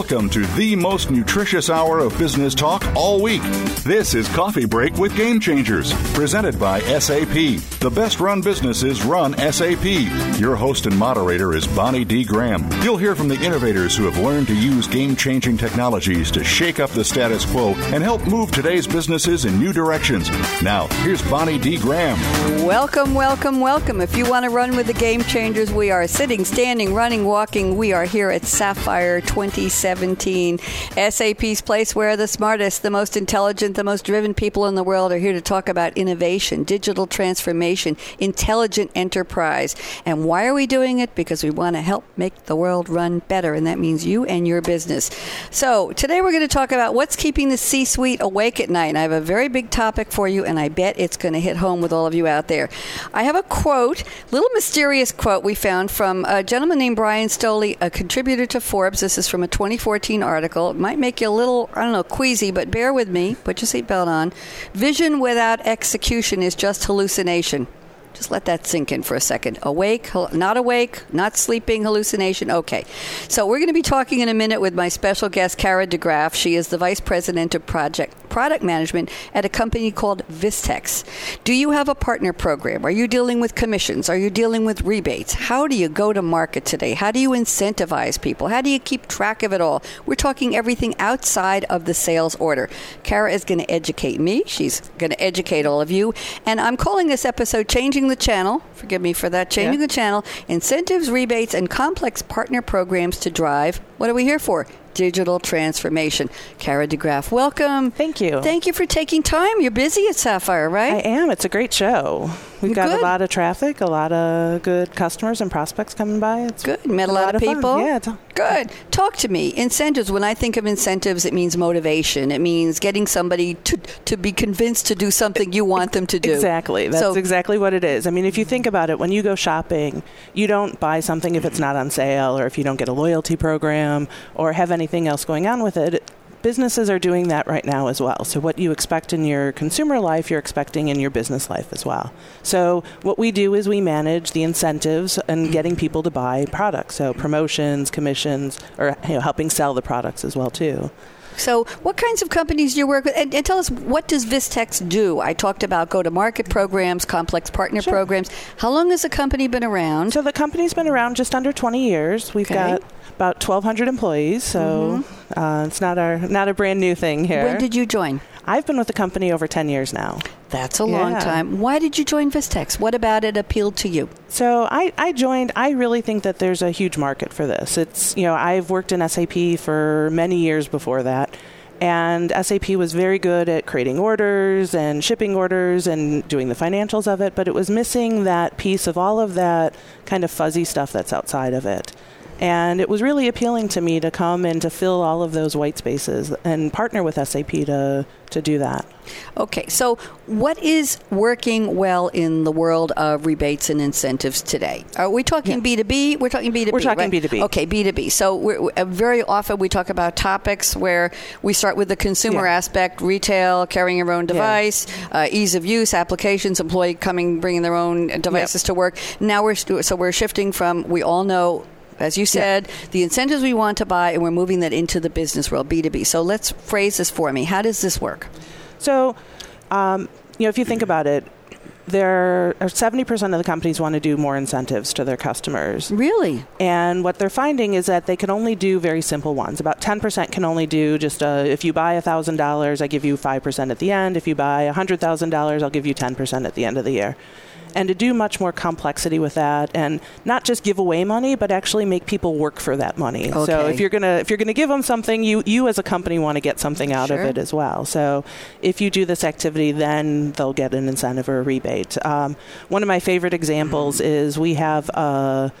milk Welcome to the most nutritious hour of business talk all week. This is Coffee Break with Game Changers, presented by SAP. The best run businesses run SAP. Your host and moderator is Bonnie D. Graham. You'll hear from the innovators who have learned to use game changing technologies to shake up the status quo and help move today's businesses in new directions. Now, here's Bonnie D. Graham. Welcome, welcome, welcome. If you want to run with the Game Changers, we are sitting, standing, running, walking. We are here at Sapphire 2017, SAP's place where the smartest, the most intelligent, the most driven people in the world are here to talk about innovation, digital transformation, intelligent enterprise. And why are we doing it? Because we want to help make the world run better, and that means you and your business. So, today we're going to talk about what's keeping the C suite awake at night. And I have a very big topic for you, and I bet it's going to hit home with all of you out there. I have a quote, little mysterious quote we found from a gentleman named Brian Stoley, a contributor to Forbes. This is from a 2014 article. It might make you a little, I don't know, queasy, but bear with me. Put your seatbelt on. Vision without execution is just hallucination. Just let that sink in for a second. Awake, not awake, not sleeping, hallucination. Okay. So we're going to be talking in a minute with my special guest, Kara DeGraff. She is the Vice President of Project Product Management at a company called Vistex. Do you have a partner program? Are you dealing with commissions? Are you dealing with rebates? How do you go to market today? How do you incentivize people? How do you keep track of it all? We're talking everything outside of the sales order. Kara is going to educate me. She's going to educate all of you. And I'm calling this episode Changing the Channel. Forgive me for that. Changing yeah. the Channel. Incentives, rebates, and complex partner programs to drive. What are we here for? Digital transformation. Kara DeGraff, welcome. Thank you. Thank you for taking time. You're busy at Sapphire, right? I am. It's a great show. We've got good. a lot of traffic, a lot of good customers and prospects coming by. It's good. Met a, lot, lot, of people. Fun. Yeah. good. Talk to me. Incentives. When I think of incentives, it means motivation. It means getting somebody to to be convinced to do something you want them to do. Exactly. That's so, exactly what it is. I mean, if you think about it, when you go shopping, you don't buy something if it's not on sale or if you don't get a loyalty program or have anything else going on with it businesses are doing that right now as well. So, what you expect in your consumer life, you're expecting in your business life as well. So, what we do is we manage the incentives and getting people to buy products. So, promotions, commissions, or you know, helping sell the products as well too. So, what kinds of companies do you work with? And, and, tell us, what does Vistex do? I talked about go to market programs, complex partner sure. programs. How long has the company been around? So, the company's been around just under 20 years. We've okay. got about 1,200 employees, so mm-hmm. uh, it's not our not a brand new thing here. When did you join? I've been with the company over 10 years now. That's a yeah. long time. Why did you join Vistex? What about it appealed to you? So I, I joined, I really think that there's a huge market for this. It's, you know, I've worked in SAP for many years before that. And SAP was very good at creating orders and shipping orders and doing the financials of it, but it was missing that piece of all of that kind of fuzzy stuff that's outside of it. And it was really appealing to me to come and to fill all of those white spaces and partner with SAP to, to do that. Okay, so what is working well in the world of rebates and incentives today? Are we talking yeah. B2B? We're talking B2B. We're talking right? B2B. Okay, B2B. So we're, uh, very often we talk about topics where we start with the consumer yeah. aspect, retail, carrying your own device, yeah. uh, ease of use, applications, employee coming, bringing their own devices yep. to work. Now we're, so we're shifting from, we all know as you said, yeah. the incentives we want to buy, and we're moving that into the business world, B2B. So let's phrase this for me. How does this work? So, um, you know, if you think about it, there are 70% of the companies want to do more incentives to their customers. Really? And what they're finding is that they can only do very simple ones. About 10% can only do just a, if you buy $1,000, I give you 5% at the end. If you buy $100,000, I'll give you 10% at the end of the year and to do much more complexity with that and not just give away money but actually make people work for that money okay. so if you're going to if you're to give them something you you as a company want to get something out sure. of it as well so if you do this activity then they'll get an incentive or a rebate um, one of my favorite examples mm-hmm. is we have a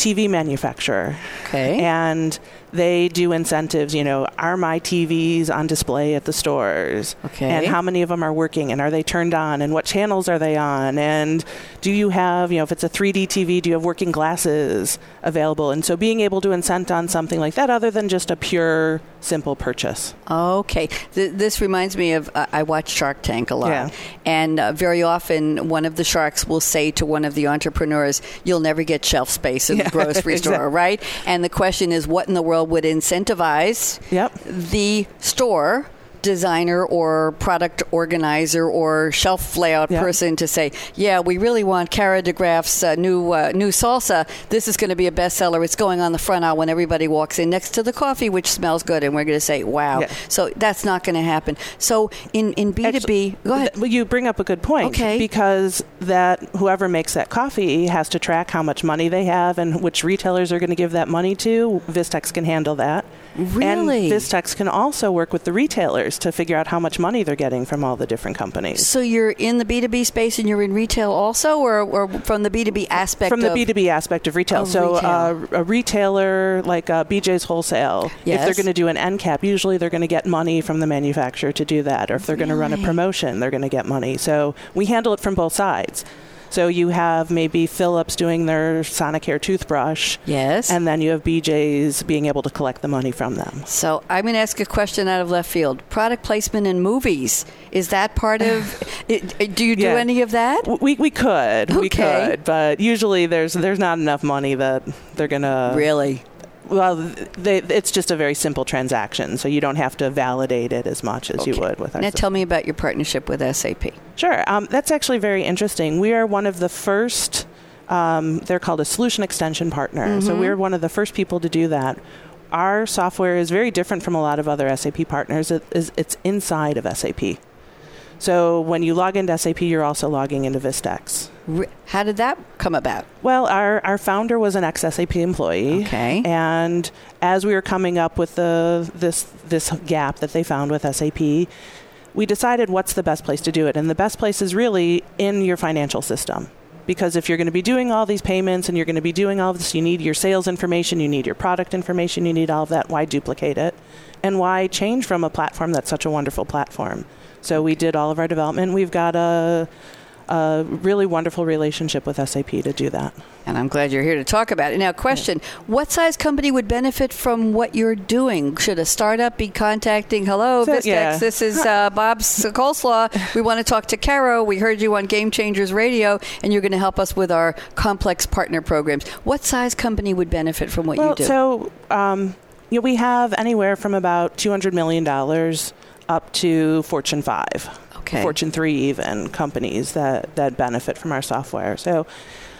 TV manufacturer. Okay. And they do incentives, you know, are my TVs on display at the stores? Okay. And how many of them are working and are they turned on and what channels are they on? And do you have, you know, if it's a 3D TV, do you have working glasses available? And so being able to incent on something like that other than just a pure simple purchase. Okay, Th- this reminds me of uh, I watch Shark Tank a lot, Yeah. and uh, very often one of the sharks will say to one of the entrepreneurs, "You'll never get shelf space in Yeah, the grocery store, exactly. right?" And the question is, what in the world would incentivize Yep. the store? Designer or product organizer or shelf layout Yeah. person to say, "Yeah, we really want Kara DeGraff's uh, new uh, new salsa. This is going to be a bestseller. It's going on the front aisle when everybody walks in next to the coffee, which smells good." And we're going to say, "Wow!" Yeah. So that's not going to happen. So in in B two B, go ahead. th- well, you bring up a good point. Okay. Because that whoever makes that coffee has to track how much money they have and which retailers are going to give that money to. Vistex can handle that. Really? And Vistex can also work with the retailers to figure out how much money they're getting from all the different companies. So you're in the B two B space and you're in retail also, or, or from the B two B aspect From the of B two B aspect of retail, Of so retail. Uh, a retailer like uh, BJ's Wholesale, if they're going to do an end cap, usually they're going to get money from the manufacturer to do that. Or if they're going to run a promotion, they're going to get money. So we handle it from both sides. So you have maybe Philips doing their Sonicare toothbrush, Yes. and then you have BJ's being able to collect the money from them. So I'm going to ask a question out of left field. Product placement in movies is that part of? it, do you do Yeah. any of that? We, we could, we could, but usually there's there's not enough money that they're gonna really? Well, they, it's just a very simple transaction, so you don't have to validate it as much as you would with our Now tell me about your partnership with SAP. Sure, um, that's actually very interesting. We are one of the first. Um, they're called a solution extension partner, so we're one of the first people to do that. Our software is very different from a lot of other SAP partners. It is, it's inside of SAP. So when you log into SAP, you're also logging into Vistex. How did that come about? Well, our, our founder was an ex SAP employee. Okay. And as we were coming up with the this this gap that they found with SAP, we decided what's the best place to do it. And the best place is really in your financial system. Because if you're going to be doing all these payments and you're going to be doing all this, you need your sales information, you need your product information, you need all of that. Why duplicate it? And why change from a platform that's such a wonderful platform? So we did all of our development. We've got a, a really wonderful relationship with SAP to do that. And I'm glad you're here to talk about it. Now, question What size company would benefit from what you're doing? Should a startup be contacting, hello, So, Vistex, yeah. this is uh, Bob's Coleslaw. We want to talk to Kara. We heard you on Game Changers Radio, and you're going to help us with our complex partner programs. What size company would benefit from what well, you do? so um, you know, we have anywhere from about two hundred million dollars up to Fortune five, Okay. Fortune three, even companies that that benefit from our software. So.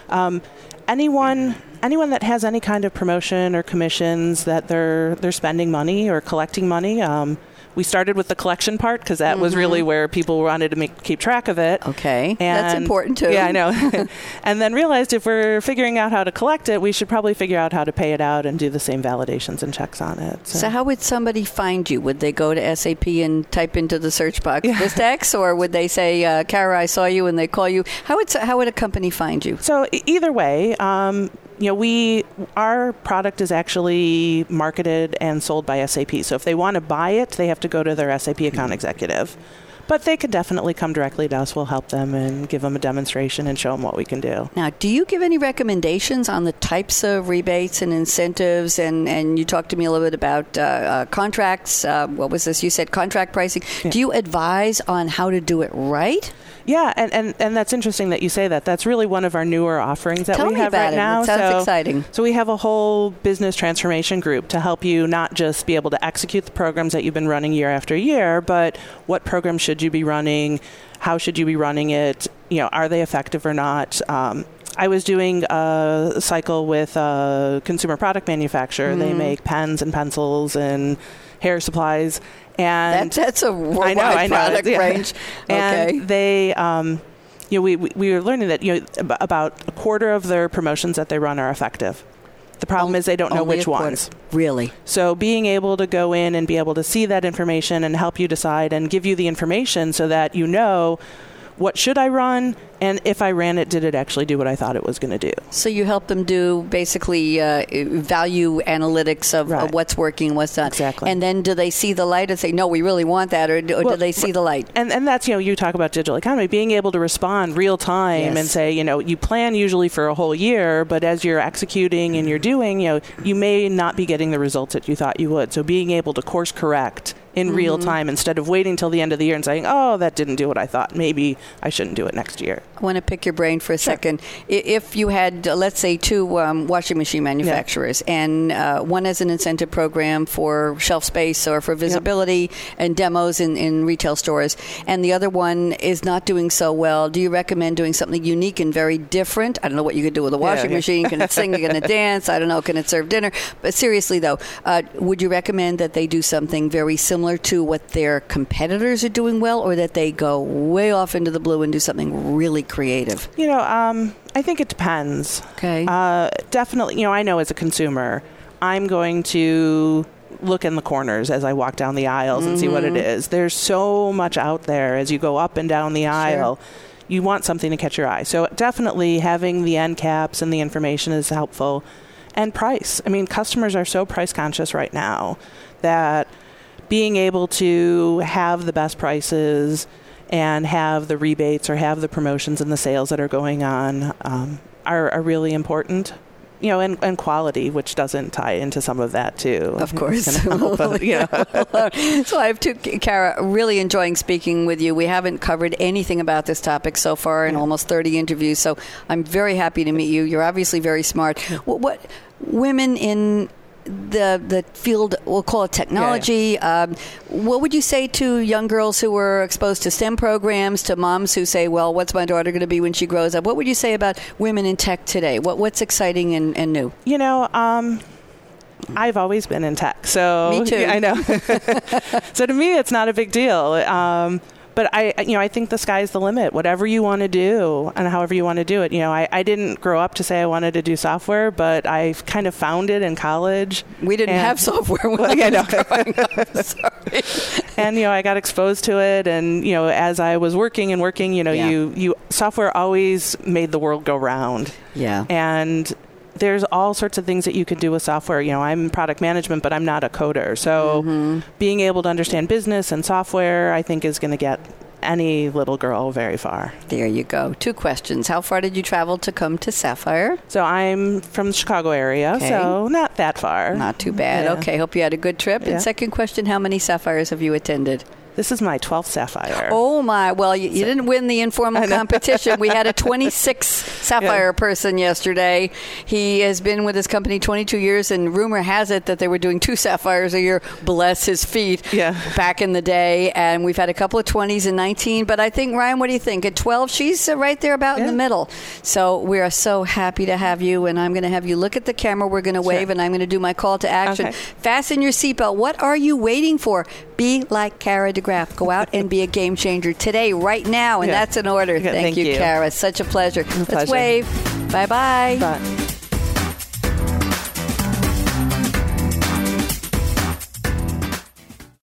Um, anyone anyone that has any kind of promotion or commissions that they're they're spending money or collecting money um, we started with the collection part because that was really where people wanted to make, keep track of it Mm-hmm. okay. That's and- important, too. Yeah, I know. and then realized if we're figuring out how to collect it, we should probably figure out how to pay it out and do the same validations and checks on it. So, how would somebody find you? Would they go to SAP and type into the search box Vistex, or would they say, uh, "Kara, I saw you," and they call you? How would how would a company find you? So either way, um, you know, we our product is actually marketed and sold by SAP. So if they want to buy it, they have to go to their SAP account mm-hmm. executive. But they could definitely come directly to us. We'll help them and give them a demonstration and show them what we can do. Now, do you give any recommendations on the types of rebates and incentives? And, and you talked to me a little bit about uh, uh, contracts. Uh, what was this? You said contract pricing. Do you advise on how to do it right? Yeah, and, and, and that's interesting that you say that. That's really one of our newer offerings that Tell we have right it. It now. sounds so, exciting. So we have a whole business transformation group to help you not just be able to execute the programs that you've been running year after year, but what programs should you be running? How should you be running it? You know, are they effective or not? Um, I was doing a cycle with a consumer product manufacturer. Mm-hmm. They make pens and pencils and hair supplies. And That, that's a I worldwide know, I know. product Yeah. range. And Okay. they, um, you know, we, we, we were learning that, you know, ab- about a quarter of their promotions that they run are effective. The problem is they don't know which ones. Really? So being able to go in and be able to see that information and help you decide and give you the information so that you know what should I run, and if I ran it, did it actually do what I thought it was going to do? So you help them do basically uh, value analytics of, Right. of what's working what's not. Exactly. And then do they see the light and say, no, we really want that, or, or do they see the light? And and that's you know you talk about digital economy being able to respond real time Yes. and say you know you plan usually for a whole year, but as you're executing and you're doing you know you may not be getting the results that you thought you would. So being able to course correct in real Mm-hmm. time instead of waiting till the end of the year and saying oh that didn't do what I thought maybe I shouldn't do it next year. I want to pick your brain for a second. If you had, uh, let's say, two um, washing machine manufacturers, and uh, one has an incentive program for shelf space or for visibility and demos in, in retail stores, and the other one is not doing so well, do you recommend doing something unique and very different? I don't know what you could do with a washing yeah. machine. Can it sing? Can it dance? I don't know. Can it serve dinner? But seriously, though, uh, would you recommend that they do something very similar to what their competitors are doing well, or that they go way off into the blue and do something really creative? You know, um, I think it depends. Okay. Uh, definitely, you know, I know as a consumer, I'm going to look in the corners as I walk down the aisles and see what Mm-hmm. it is. There's so much out there as you go up and down the aisle. You want something to catch your eye. So definitely having the end caps and the information is helpful. And price. I mean, customers are so price conscious right now that being able to have the best prices and have the rebates or have the promotions and the sales that are going on um, are, are really important. You know, and, and quality, which doesn't tie into some of that too. Of course. Help, but, you so I have two, Kara, really enjoying speaking with you. We haven't covered anything about this topic so far in almost 30 interviews, so I'm very happy to meet you. You're obviously very smart. What, what women in the the field we'll call it technology um, what would you say to young girls who were exposed to STEM programs to moms who say well what's my daughter going to be when she grows up what would you say about women in tech today what what's exciting and, and new You know, um, I've always been in tech, so Me too. I know. so to me, it's not a big deal. Um, but I, you know, I think the sky's the limit. Whatever you want to do, and however you want to do it. You know, I, I didn't grow up to say I wanted to do software, but I kind of found it in college. we didn't have software when Well, I know. Sorry. and you know I got exposed to it and you know as I was working and working you know Yeah. you you software always made the world go round Yeah. and there's all sorts of things that you can do with software you know I'm product management but I'm not a coder so Mm-hmm. being able to understand business and software I think is going to get any little girl very far There you go. Two questions. How far did you travel to come to Sapphire? so I'm from the Chicago area Okay. so not that far Not too bad. Yeah. Okay. Hope you had a good trip. Yeah. And second question How many Sapphires have you attended? This is my 12th sapphire Oh, my. Well, you, you didn't win the informal competition. we had a 26 Sapphire person yesterday. He has been with his company 22 years, and rumor has it that they were doing two Sapphires a year. Bless his feet. Yeah. Back in the day. And we've had a couple of 20s and 19. But I think, Ryan, what do you think? At 12, she's uh, right there about in the middle. So we are so happy to have you. And I'm going to have you look at the camera. We're going to wave, and I'm going to do my call to action. Okay. Fasten your seatbelt. What are you waiting for? Be like Kara DeGraff. Go out and be a game changer today, right now. And Yeah. that's an order. Yeah, thank, thank you, you. Kara. Such a pleasure. Let's pleasure. wave. Bye-bye. but